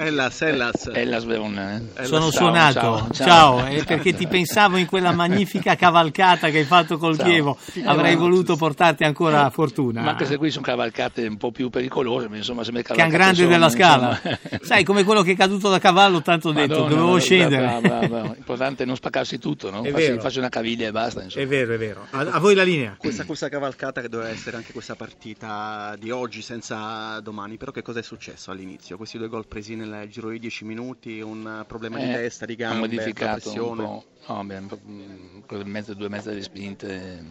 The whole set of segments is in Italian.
Ellas, Ellas. Ellas Verona. Eh. Sono Ciao, suonato, ciao, ciao, ciao. eh, perché ti pensavo in quella magnifica cavalcata che hai fatto col Ciao. Chievo, avrei Eh, voluto portarti ancora fortuna. Ma anche se qui sono cavalcate un po' più pericolose, ma insomma se me Can cavalcate Grande sono, della Scala, insomma. sai come quello che è caduto da cavallo, tanto ho detto, Madonna, dovevo brava, scendere. brava, brava. L'importante è non spaccarsi tutto, no? Farsi una caviglia e basta. Insomma. È vero, è vero. A, a voi la linea. Questa, questa cavalcata che doveva essere anche questa partita di oggi senza domani, però che cosa è succsso all'inizio? Questi due gol presi nel giro di 10 minuti, un problema di Eh, testa, di gambe, la modificato un pressione. po', no, beh, un po', mh, quelle mezze, due mezze di spinte,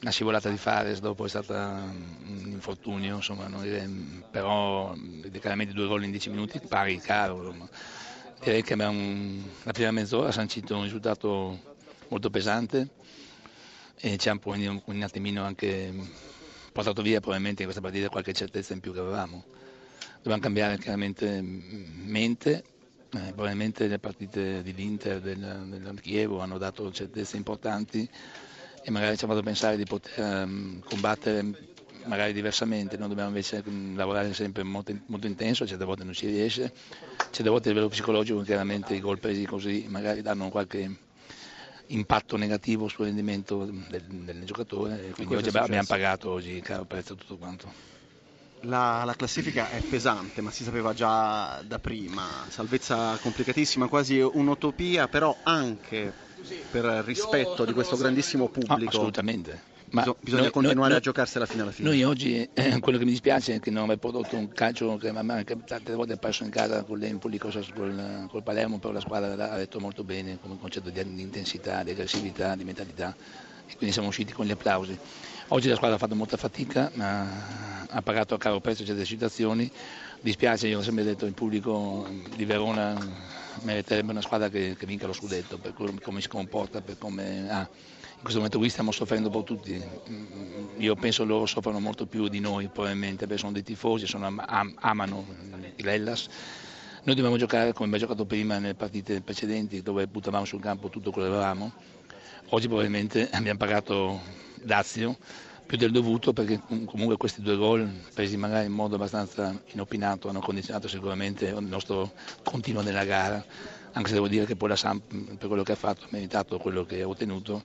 una scivolata di Fares, dopo è stata un infortunio, insomma, noi, eh, però chiaramente due gol in dieci minuti pari caro. insomma. Direi che abbiamo, la prima mezz'ora ha sancito un risultato molto pesante e ci ha un, po', un attimino anche portato via probabilmente in questa partita qualche certezza in più che avevamo. Dobbiamo cambiare chiaramente mente, eh, probabilmente le partite dell'Inter, del, del Chievo hanno dato certezze importanti e magari ci hanno fatto pensare di poter ehm, combattere magari diversamente, noi dobbiamo invece mh, lavorare sempre molto, molto intenso, certe volte non si riesce, certe volte a livello psicologico chiaramente i gol presi così magari danno qualche impatto negativo sul rendimento del, del giocatore. Quindi abbiamo pagato oggi caro prezzo tutto quanto. La, la classifica è pesante, ma si sapeva già da prima. Salvezza complicatissima, quasi un'utopia, però anche per rispetto di questo grandissimo Ah, pubblico. assolutamente. Ma Biso- bisogna noi- continuare noi- a giocarsela fino alla fine. Noi oggi eh, quello che mi dispiace è che non aver prodotto un calcio che mamma che tante volte ha perso in casa con l'Empoli, cosa- col, col Palermo, però la squadra ha detto molto bene come concetto di, di intensità, di aggressività, di mentalità e quindi siamo usciti con gli applausi. Oggi la squadra ha fatto molta fatica, ma ha pagato a caro prezzo certe situazioni. Dispiace, io ho sempre detto in pubblico di Verona meriterebbe una squadra che, che vinca lo scudetto per come si comporta, per come ha. In questo momento qui stiamo soffrendo un po' tutti, Mm, io penso loro soffrono molto più di noi probabilmente perché sono dei tifosi, sono am- amano l'Ellas. Noi dobbiamo giocare come abbiamo giocato prima nelle partite precedenti dove buttavamo sul campo tutto quello che avevamo. Oggi probabilmente abbiamo pagato dazio più del dovuto perché com- comunque questi due gol presi magari in modo abbastanza inopinato hanno condizionato sicuramente il nostro continuo nella gara, anche se devo dire che poi la Samp per quello che ha fatto ha meritato quello che ha ottenuto,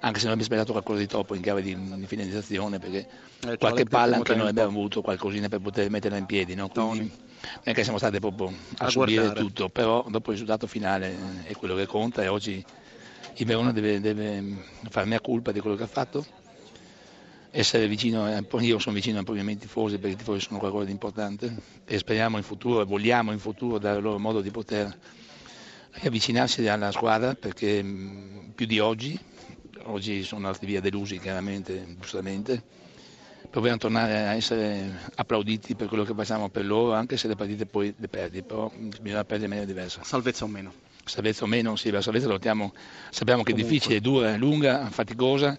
anche se non abbiamo sbagliato qualcosa di troppo in chiave di, di finalizzazione perché ci qualche palla anche noi abbiamo avuto qualcosina per poter metterla in piedi, no? Quindi non è che siamo stati proprio a, A subire guardare. tutto, però dopo il risultato finale eh, è quello che conta e oggi il Verona deve, deve fare mia colpa di quello che ha fatto, essere vicino, eh, io sono vicino ai miei tifosi perché i tifosi sono qualcosa di importante e speriamo in futuro e vogliamo in futuro dare loro modo di poter riavvicinarsi alla squadra perché mh, più di oggi, oggi sono andati via delusi chiaramente, giustamente, proviamo a tornare a essere applauditi per quello che facciamo per loro, anche se le partite poi le perdi, però bisogna perdere in maniera diversa. Salvezza o meno. Salvezza o meno, sì, la salvezza lottiamo, sappiamo che è difficile, dura, lunga, faticosa,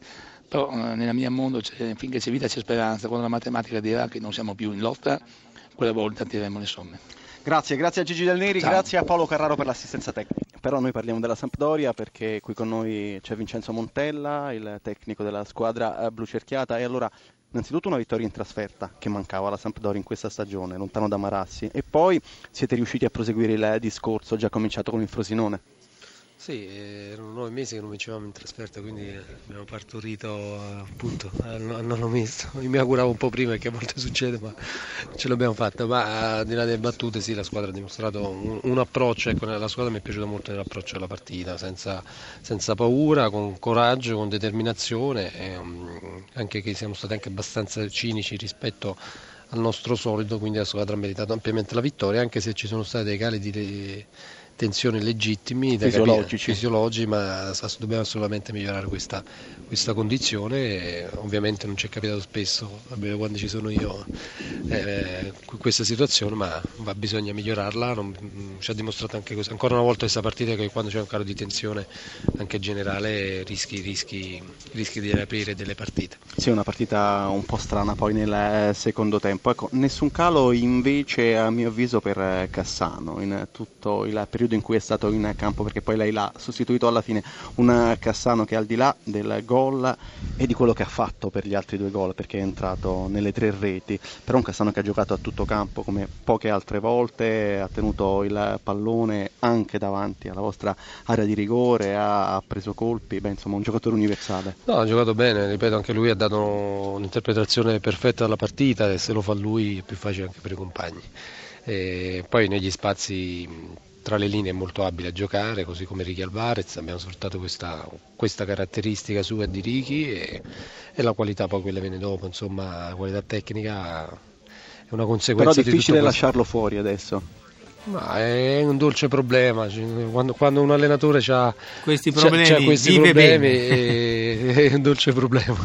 però eh, nella mia mondo finché c'è vita c'è speranza, quando la matematica dirà che non siamo più in lotta, quella volta tireremo le somme. Grazie, grazie a Gigi Del Neri, Ciao. grazie a Paolo Carraro per l'assistenza tecnica. Però noi parliamo della Sampdoria perché qui con noi c'è Vincenzo Montella, il tecnico della squadra eh, blu cerchiata e allora innanzitutto una vittoria in trasferta che mancava alla Sampdoria in questa stagione, lontano da Marassi e poi siete riusciti a proseguire il discorso già cominciato con il Frosinone. Sì, erano nove mesi che non vincevamo in trasferta, quindi abbiamo partorito appunto al nono mese. Io mi auguravo un po' prima perché a volte succede, ma ce l'abbiamo fatta. Ma al di là delle battute, sì, la squadra ha dimostrato un, un approccio, ecco, la squadra mi è piaciuta molto nell'approccio alla partita, senza, senza paura, con coraggio, con determinazione, e, mm, anche che siamo stati anche abbastanza cinici rispetto al nostro solito, quindi la squadra ha meritato ampiamente la vittoria, anche se ci sono stati dei cali di tensioni legittimi, Fisiologici. fisiologici, ma dobbiamo assolutamente migliorare questa, questa condizione. e ovviamente non ci è capitato spesso, almeno quando ci sono io, eh, questa situazione, ma va- bisogna migliorarla. non- mm, ci ha dimostrato anche questo- ancora una volta questa partita che quando c'è un calo di tensione anche generale rischi, rischi, rischi di riaprire delle partite. Sì, una partita un po' strana poi nel eh, secondo tempo. Ecco, nessun calo invece a mio avviso per eh, Cassano in tutto il periodo periodo in cui è stato in campo, perché poi lei l'ha sostituito alla fine, un Cassano che al di là del gol e di quello che ha fatto per gli altri due gol, perché è entrato nelle tre reti, però un Cassano che ha giocato a tutto campo come poche altre volte, ha tenuto il pallone anche davanti alla vostra area di rigore, ha, preso colpi, beh, insomma un giocatore universale. No, ha giocato bene, ripeto, anche lui ha dato un'interpretazione perfetta della partita e se lo fa lui è più facile anche per i compagni. E poi negli spazi tra le linee è molto abile a giocare, così come Ricky Alvarez, abbiamo sfruttato questa, questa caratteristica sua di Ricky e, e, la qualità poi quella viene dopo, insomma la qualità tecnica è una conseguenza. Però è difficile lasciarlo fuori adesso. Ma è un dolce problema, quando, quando un allenatore ha questi problemi, c'ha, c'ha questi problemi è, è un dolce problema.